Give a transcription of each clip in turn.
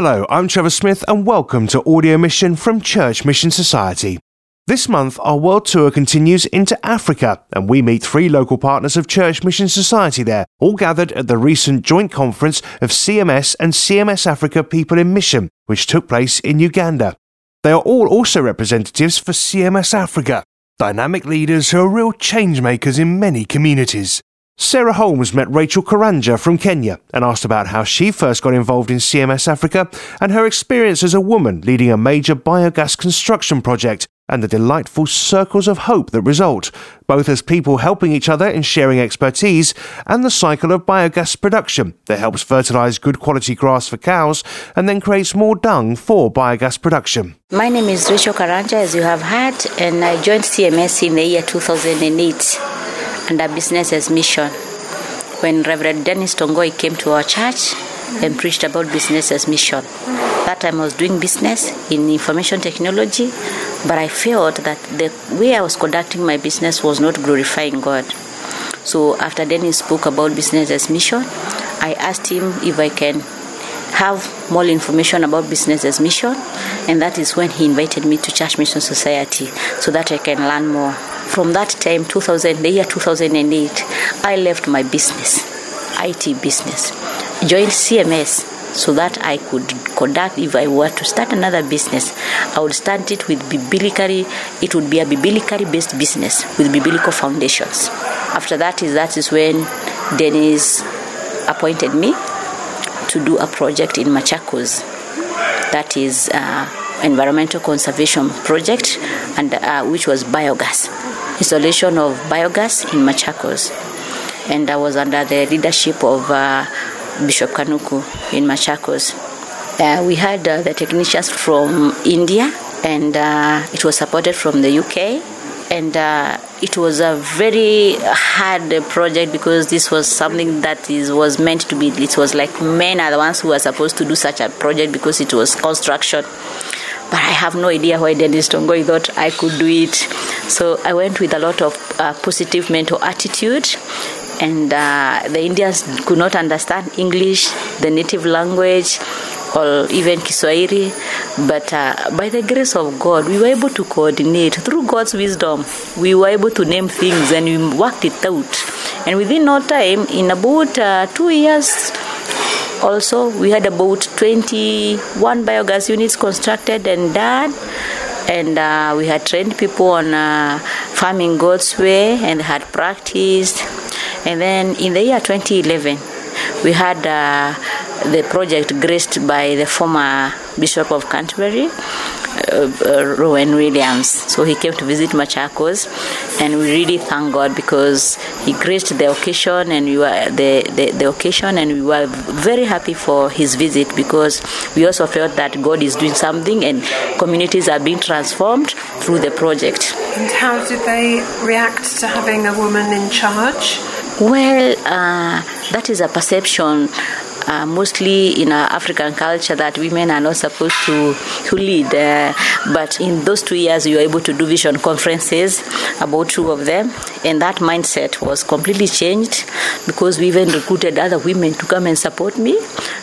Hello, I'm Trevor Smith, and welcome to Audio Mission from Church Mission Society. This month, our world tour continues into Africa, and we meet three local partners of Church Mission Society there, all gathered at the recent joint conference of CMS and CMS Africa People in Mission, which took place in Uganda. They are all also representatives for CMS Africa, dynamic leaders who are real change makers in many communities. Sarah Holmes met Rachel Karanja from Kenya and asked about how she first got involved in CMS Africa and her experience as a woman leading a major biogas construction project and the delightful circles of hope that result, both as people helping each other in sharing expertise and the cycle of biogas production that helps fertilize good quality grass for cows and then creates more dung for biogas production. My name is Rachel Karanja, as you have heard, and I joined CMS in the year 2008 under Business as Mission when Reverend Dennis Tongoi came to our church and preached about business as mission. That time I was doing business in information technology, but I felt that the way I was conducting my business was not glorifying God. So after Dennis spoke about business as mission, I asked him if I can have more information about business as mission, and that is when he invited me to Church Mission Society so that I can learn more. From that time, 2000, the year 2008, I left my business, IT business, joined CMS so that I could conduct, if I were to start another business, I would start it with biblically, it would be a biblically based business with biblical foundations. After that is that is when Dennis appointed me to do a project in Machakos. That is uh, environmental conservation project, and uh, which was biogas installation of biogas in Machakos, and I was under the leadership of uh, Bishop Kanuku in Machakos. Uh, we had uh, the technicians from India, and uh, it was supported from the UK. And uh, it was a very hard project because this was something that is was meant to be. It was like men are the ones who are supposed to do such a project because it was construction but I have no idea why Dennis Tongoi thought I could do it. So I went with a lot of uh, positive mental attitude. And uh, the Indians could not understand English, the native language, or even Kiswahili. But uh, by the grace of God, we were able to coordinate. Through God's wisdom, we were able to name things and we worked it out. And within no time, in about uh, two years, also we had about 21 biogas units constructed and done. And uh, we had trained people on uh, farming God's way and had practiced. And then in the year 2011 we had uh, the project graced by the former bishop of canterbury uh, uh, Rowan Williams. So he came to visit Machakos, and we really thank God because he graced the occasion and we were the, the, the occasion, and we were very happy for his visit because we also felt that God is doing something and communities are being transformed through the project. And how did they react to having a woman in charge? Well, uh, that is a perception uh, mostly in our African culture that women are not supposed to, to lead. Uh, but in those two years, we were able to do vision conferences, about two of them, and that mindset was completely changed because we even recruited other women to come and support me.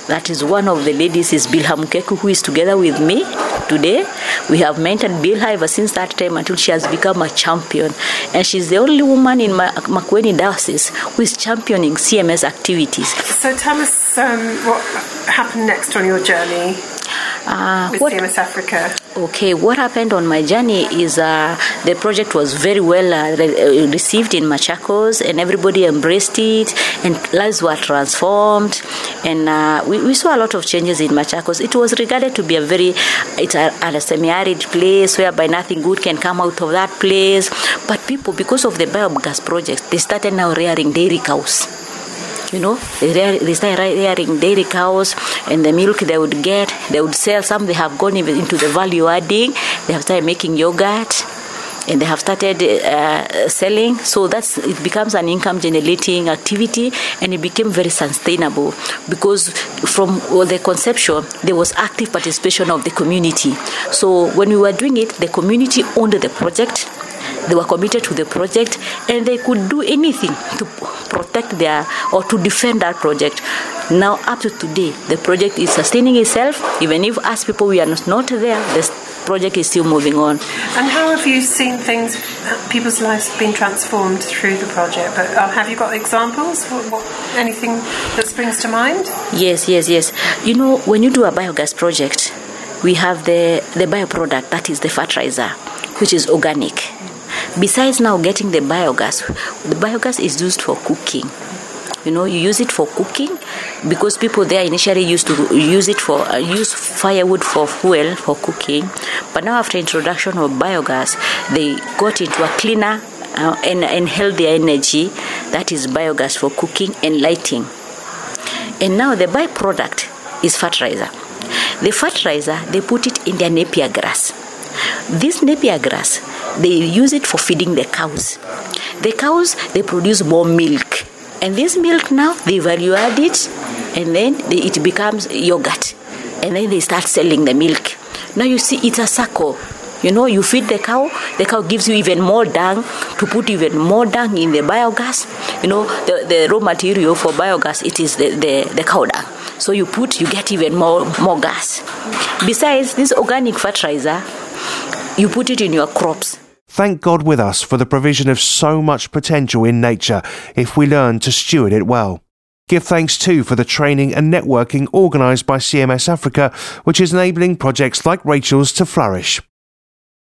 That is one of the ladies is Bilha Mukeku, who is together with me today. We have mentored Bilha ever since that time until she has become a champion. And she's the only woman in my Makueni Diocese who is championing CMS activities. So tell us um, what happened next on your journey uh, with what, Africa. Okay, what happened on my journey is uh, the project was very well uh, re- uh, received in Machakos, and everybody embraced it, and lives were transformed, and uh, we, we, saw a lot of changes in Machakos. It was regarded to be a very it's a, a semi-arid place whereby nothing good can come out of that place, but people, because of the biogas project, they started now rearing dairy cows you know they, they start rearing dairy cows and the milk they would get they would sell some they have gone even into the value adding they have started making yogurt and they have started uh, selling. So that's it becomes an income generating activity and it became very sustainable because from the conception there was active participation of the community. So when we were doing it the community owned the project they were committed to the project and they could do anything to protect their or to defend that project. Now, up to today, the project is sustaining itself. Even if as people we are not there, the project is still moving on. And how have you seen things, people's lives being transformed through the project? But uh, have you got examples? What, what, anything that springs to mind? Yes, yes, yes. You know, when you do a biogas project, we have the the bioproduct that is the fertilizer, which is organic. Besides now getting the biogas, the biogas is used for cooking. You know you use it for cooking because people there initially used to use it for uh, use firewood for fuel for cooking. But now after introduction of biogas they got into a cleaner uh, and, and healthier energy that is biogas for cooking and lighting. And now the byproduct is fertilizer. The fertilizer they put it in their napier grass. This napier grass they use it for feeding the cows. The cows they produce more milk. And this milk now they value add it and then they, it becomes yogurt. And then they start selling the milk. Now you see it's a circle you know you feed the cow the cow gives you even more dung to put even more dung in the biogas. You know the, the raw material for biogas it is the, the, the cow dung. So you put you get even more more gas. Besides this organic fertilizer you put it in your crops Thank God with us for the provision of so much potential in nature if we learn to steward it well. Give thanks too for the training and networking organised by CMS Africa, which is enabling projects like Rachel's to flourish.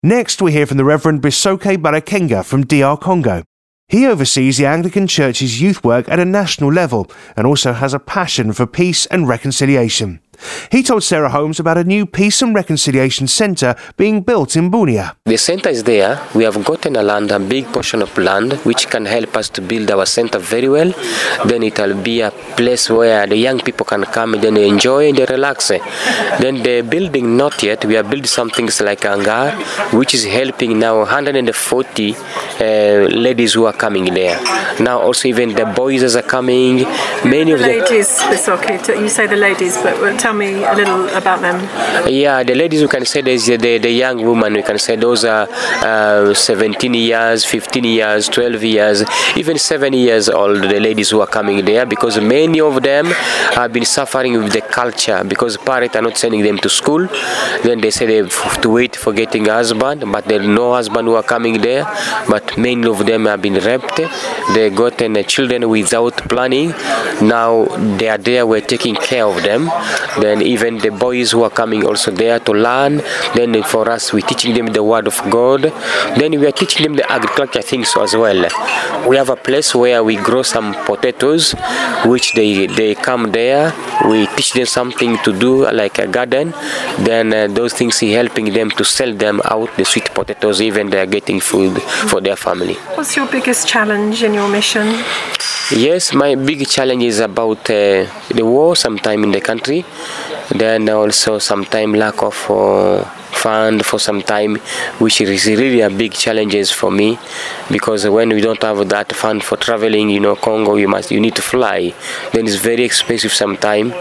Next, we hear from the Reverend Bisoke Barakenga from DR Congo. He oversees the Anglican Church's youth work at a national level and also has a passion for peace and reconciliation. He told Sarah Holmes about a new Peace and Reconciliation Centre being built in Bunia. The centre is there. We have gotten a land, a big portion of land, which can help us to build our centre very well. Then it will be a place where the young people can come and then enjoy and relax. Then the building, not yet. We are building something like a hangar, which is helping now 140 uh, ladies who are coming there. Now also even the boys are coming. Many the of the ladies. It's okay. You say the ladies, but tell me a little about them. Yeah, the ladies we can say there's the, the young woman we can say those are uh, 17 years, 15 years, 12 years, even 7 years old. The ladies who are coming there because many of them have been suffering with the culture because parents are not sending them to school. Then they say they have to wait for getting a husband, but there are no husband who are coming there. But many of them have been raped. They gotten children without planning. Now they are there. We're taking care of them then even the boys who are coming also there to learn. Then for us we're teaching them the word of god. Then we are teaching them the agriculture things as well. We have a place where we grow some potatoes which they they come there. We teach them something to do like a garden. Then uh, those things helping them to sell them out the sweet potatoes even they are getting food for their family. What's your biggest challenge in your mission yes my big challenge is about uh, the war sometime in the country. Then also sometime lack of uh, fund for some time which is really a big challenges for me. Because when we don't have that fund for traveling you know congo you must you need to fly. Then it's very expensive sometime.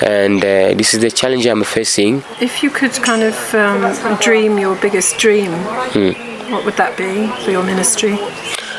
And uh, this is the challenge i'm facing. If you could kind of um, dream your biggest dream hmm. what would that be for your ministry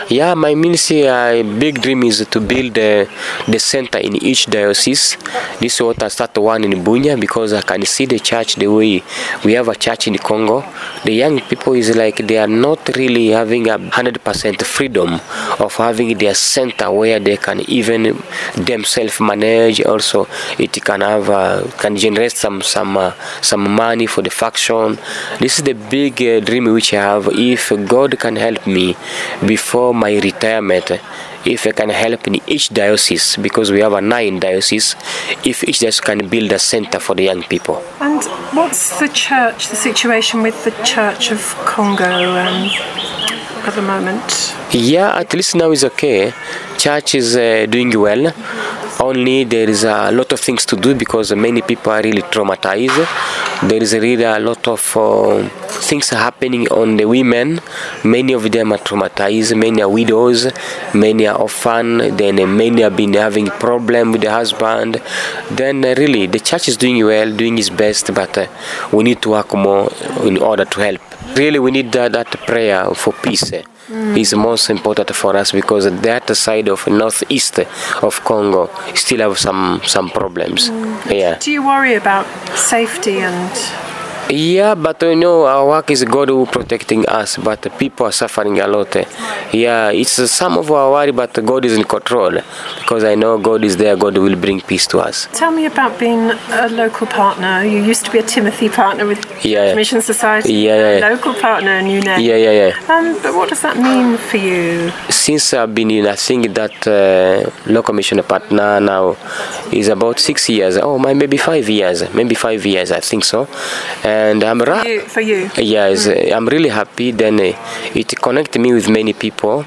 yeah, my ministry, uh, big dream is to build uh, the center in each diocese. This is what I start one in Bunya because I can see the church the way we have a church in Congo. The young people is like they are not really having a hundred percent freedom of having their center where they can even themselves manage. Also, it can have uh, can generate some some uh, some money for the faction. This is the big uh, dream which I have. If God can help me before my retirement if I can help in each diocese because we have a nine diocese if each diocese can build a center for the young people. And what's the church the situation with the church of congo um, at the moment? Yeah at least now is okay. Church is uh, doing well only there is a lot of things to do because many people are really traumatized there is really a lot of uh, things happening on the women. Many of them are traumatized. Many are widows. Many are orphan. Then many have been having problem with the husband. Then uh, really, the church is doing well, doing its best, but uh, we need to work more in order to help. Really, we need that, that prayer for peace. Mm. is most important for us because that side of northeast of Congo still have some some problems. Mm. Yeah. Do you worry about safety and yeah, but you know, our work is God who protecting us, but people are suffering a lot. Yeah, it's some of our worry, but God is in control because I know God is there. God will bring peace to us. Tell me about being a local partner. You used to be a Timothy partner with yeah, Mission Society. Yeah, yeah, yeah. Local partner, and you know. Yeah, yeah, yeah. Um, but what does that mean for you? Since I've been in, I think that uh, local mission partner now is about six years. Oh, my maybe five years, maybe five years. I think so. Uh, and I'm ra- for you, for you. Yes, mm. I'm really happy. Then uh, it connects me with many people.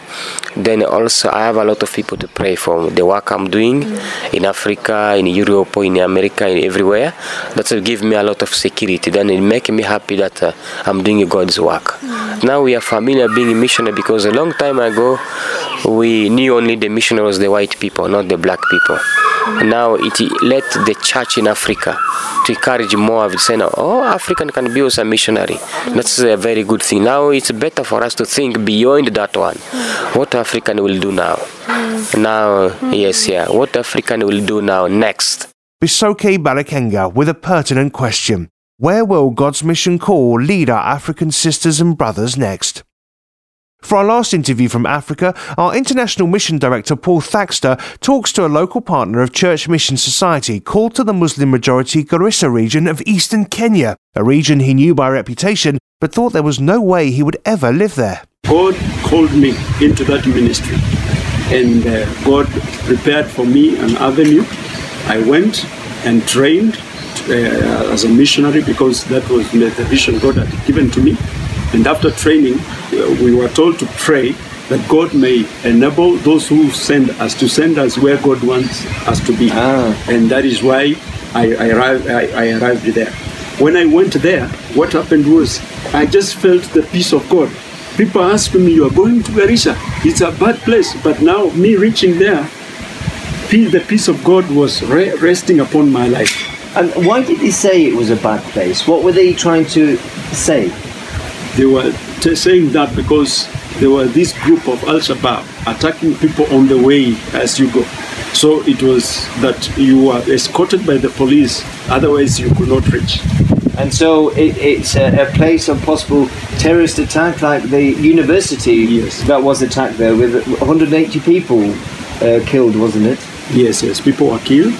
Then also I have a lot of people to pray for the work I'm doing mm. in Africa, in Europe, in America, in everywhere. That will give me a lot of security. Then it makes me happy that uh, I'm doing God's work. Mm. Now we are familiar being a missionary because a long time ago we knew only the missionary was the white people, not the black people. Now it let the church in Africa to encourage more of saying, oh, African can be also a missionary. That's a very good thing. Now it's better for us to think beyond that one. What African will do now? Now, yes, yeah. What African will do now next? Bisoke Balakenga with a pertinent question. Where will God's mission call lead our African sisters and brothers next? For our last interview from Africa, our International Mission Director Paul Thaxter talks to a local partner of Church Mission Society called to the Muslim majority Garissa region of eastern Kenya, a region he knew by reputation but thought there was no way he would ever live there. God called me into that ministry and uh, God prepared for me an avenue. I went and trained uh, as a missionary because that was the vision God had given to me. And after training, we were told to pray that God may enable those who send us to send us where God wants us to be. Ah. And that is why I, I, arrived, I, I arrived there. When I went there, what happened was I just felt the peace of God. People asked me, You are going to Garissa. It's a bad place. But now, me reaching there, the peace of God was re- resting upon my life. And why did they say it was a bad place? What were they trying to say? They were t- saying that because there were this group of Al Shabaab attacking people on the way as you go. So it was that you were escorted by the police, otherwise, you could not reach. And so it, it's a, a, place of possible terrorist attack, like the university yes. that was attacked there with 180 people uh, killed, wasn't it? Yes, yes, people were killed.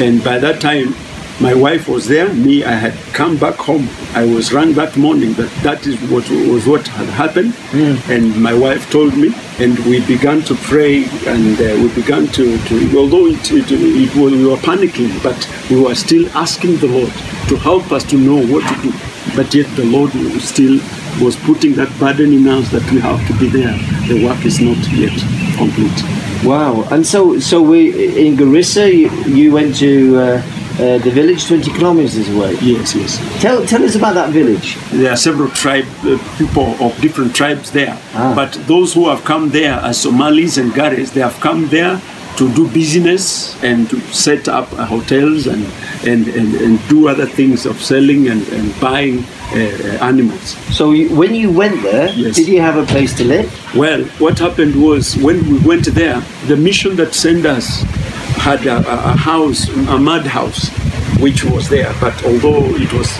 And by that time, my wife was there. Me, I had come back home. I was rang that morning that that is what was what had happened, mm. and my wife told me, and we began to pray, and uh, we began to, to although it, it, it was, we were panicking, but we were still asking the Lord to help us to know what to do. But yet the Lord still was putting that burden in us that we have to be there. The work is not yet complete. Wow! And so, so we in Garissa, you, you went to. Uh, uh, the village 20 kilometers away. Yes, yes. Tell, tell us about that village. There are several tribe uh, people of different tribes there, ah. but those who have come there are Somalis and Garis, they have come there to do business and to set up uh, hotels and, and, and, and, do other things of selling and, and buying uh, uh animals. So you, when you went there, yes. did you have a place to live? Well, what happened was when we went there, the mission that sent us had a, a house, a mud house, which was there. But although it was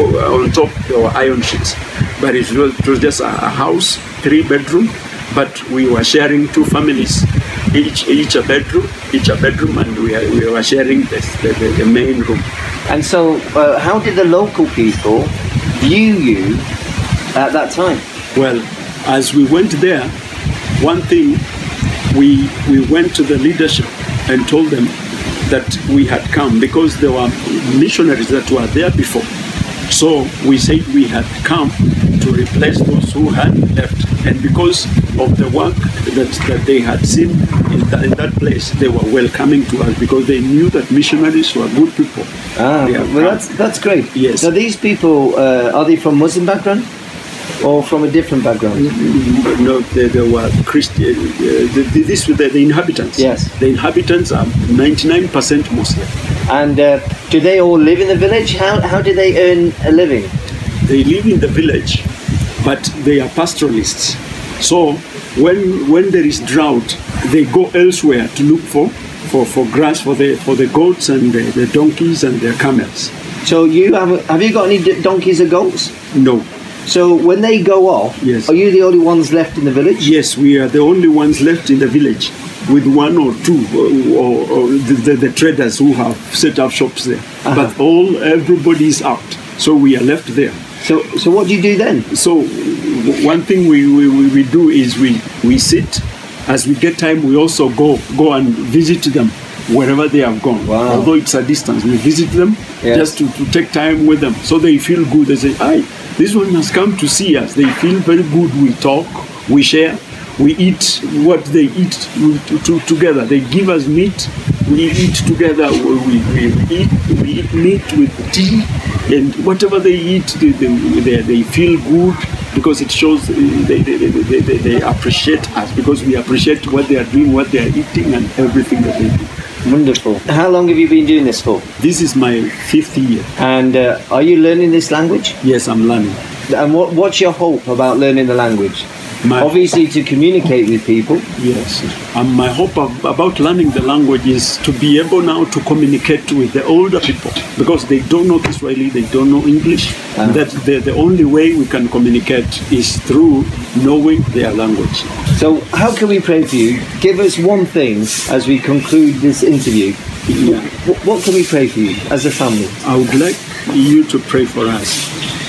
on top, there were iron sheets. But it was, it was just a house, three bedroom. But we were sharing two families, each each a bedroom, each a bedroom, and we, we were sharing the, the, the main room. And so, uh, how did the local people view you at that time? Well, as we went there, one thing we we went to the leadership and told them that we had come because there were missionaries that were there before. So we said we had come to replace those who had left. And because of the work that, that they had seen in that, in that place, they were welcoming to us because they knew that missionaries were good people. Ah, well, come. that's that's great. Yes. Now these people uh, are they from Muslim background or from a different background? No, they, they were Christian. Uh, the, the, this the, the inhabitants. Yes. The inhabitants are 99% Muslim. And uh, do they all live in the village? How how do they earn a living? They live in the village, but they are pastoralists. So when when there is drought, they go elsewhere to look for for, for grass for the for the goats and the, the donkeys and their camels. So you have have you got any donkeys or goats? No. So when they go off, Yes. are you the only ones left in the village? Yes, we are the only ones left in the village with one or two, or, or, or the, the, the traders who have set up shops there. Uh-huh. But all everybody is out, so we are left there. So so what do you do then? So w- one thing we, we, we we do is we, we sit. As we get time, we also go go and visit them wherever they have gone. Wow. Although it's a distance, we visit them Yes. just to, to take time with them so they feel good. They say, "Aye, this one has come to see us." They feel very good. We talk, we share, we eat what they eat to, to, together. They give us meat, we eat together. We, we, we eat we eat meat with tea, and whatever they eat, they, they, they, feel good because it shows uh, they, they, they, they appreciate us because we appreciate what they are doing, what they are eating, and everything that they do. Wonderful. How long have you been doing this for? This is my fifth year. And uh, are you learning this language? Yes, I'm learning. And what, what's your hope about learning the language? My- Obviously, to communicate with people. Yes. And my hope ab- about learning the language is to be able now to communicate with the older people because they don't know Kiswahili, they don't know English. Ah. And that the, the only way we can communicate is through knowing their language. So, how can we pray for you? Give us one thing as we conclude this interview. Yeah. Wh- What can we pray for you as a family? I would like you to pray for us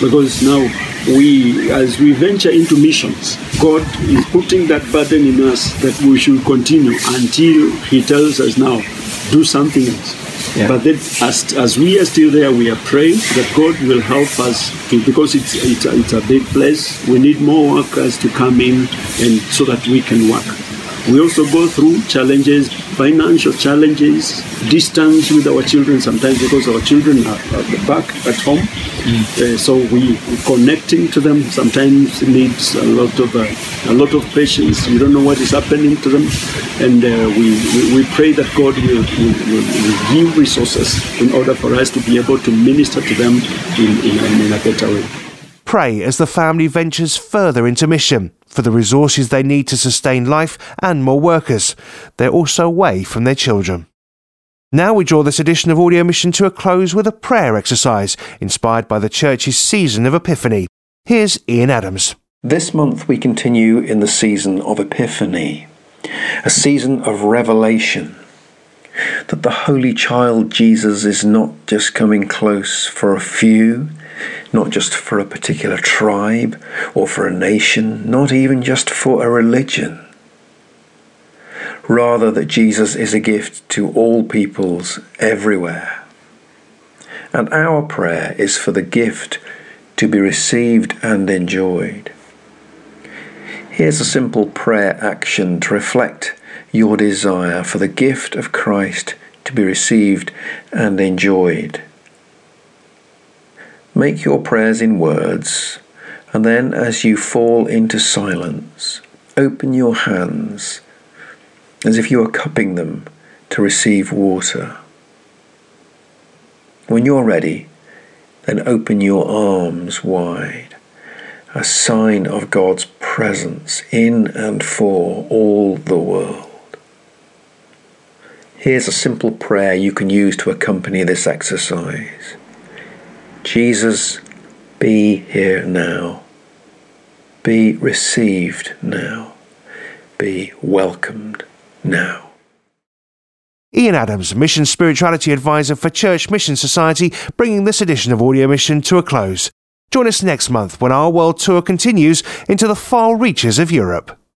because now we, as we venture into missions, God is putting that burden in us that we should continue until He tells us now, do something else. Yeah. But then, as, as we are still there, we are praying that God will help us to, because it's, it's, a, it's a big place. We need more workers to come in and so that we can work. We also go through challenges, financial challenges, distance with our children sometimes because our children are, are back at home. Uh, so we connecting to them sometimes needs a lot of uh, a lot of patience. You don't know what is happening to them, and uh, we, we we pray that God will, will, will, will give resources in order for us to be able to minister to them in, in, in a better way. Pray as the family ventures further into mission for the resources they need to sustain life and more workers. They're also away from their children. Now we draw this edition of Audio Mission to a close with a prayer exercise inspired by the church's season of Epiphany. Here's Ian Adams. This month we continue in the season of Epiphany, a season of revelation. That the Holy Child Jesus is not just coming close for a few, not just for a particular tribe or for a nation, not even just for a religion. Rather, that Jesus is a gift to all peoples everywhere. And our prayer is for the gift to be received and enjoyed. Here's a simple prayer action to reflect your desire for the gift of Christ to be received and enjoyed. Make your prayers in words, and then as you fall into silence, open your hands as if you are cupping them to receive water. When you're ready, then open your arms wide, a sign of God's presence in and for all the world. Here's a simple prayer you can use to accompany this exercise Jesus, be here now. Be received now. Be welcomed now. Ian Adams, Mission Spirituality Advisor for Church Mission Society, bringing this edition of Audio Mission to a close. Join us next month when our world tour continues into the far reaches of Europe.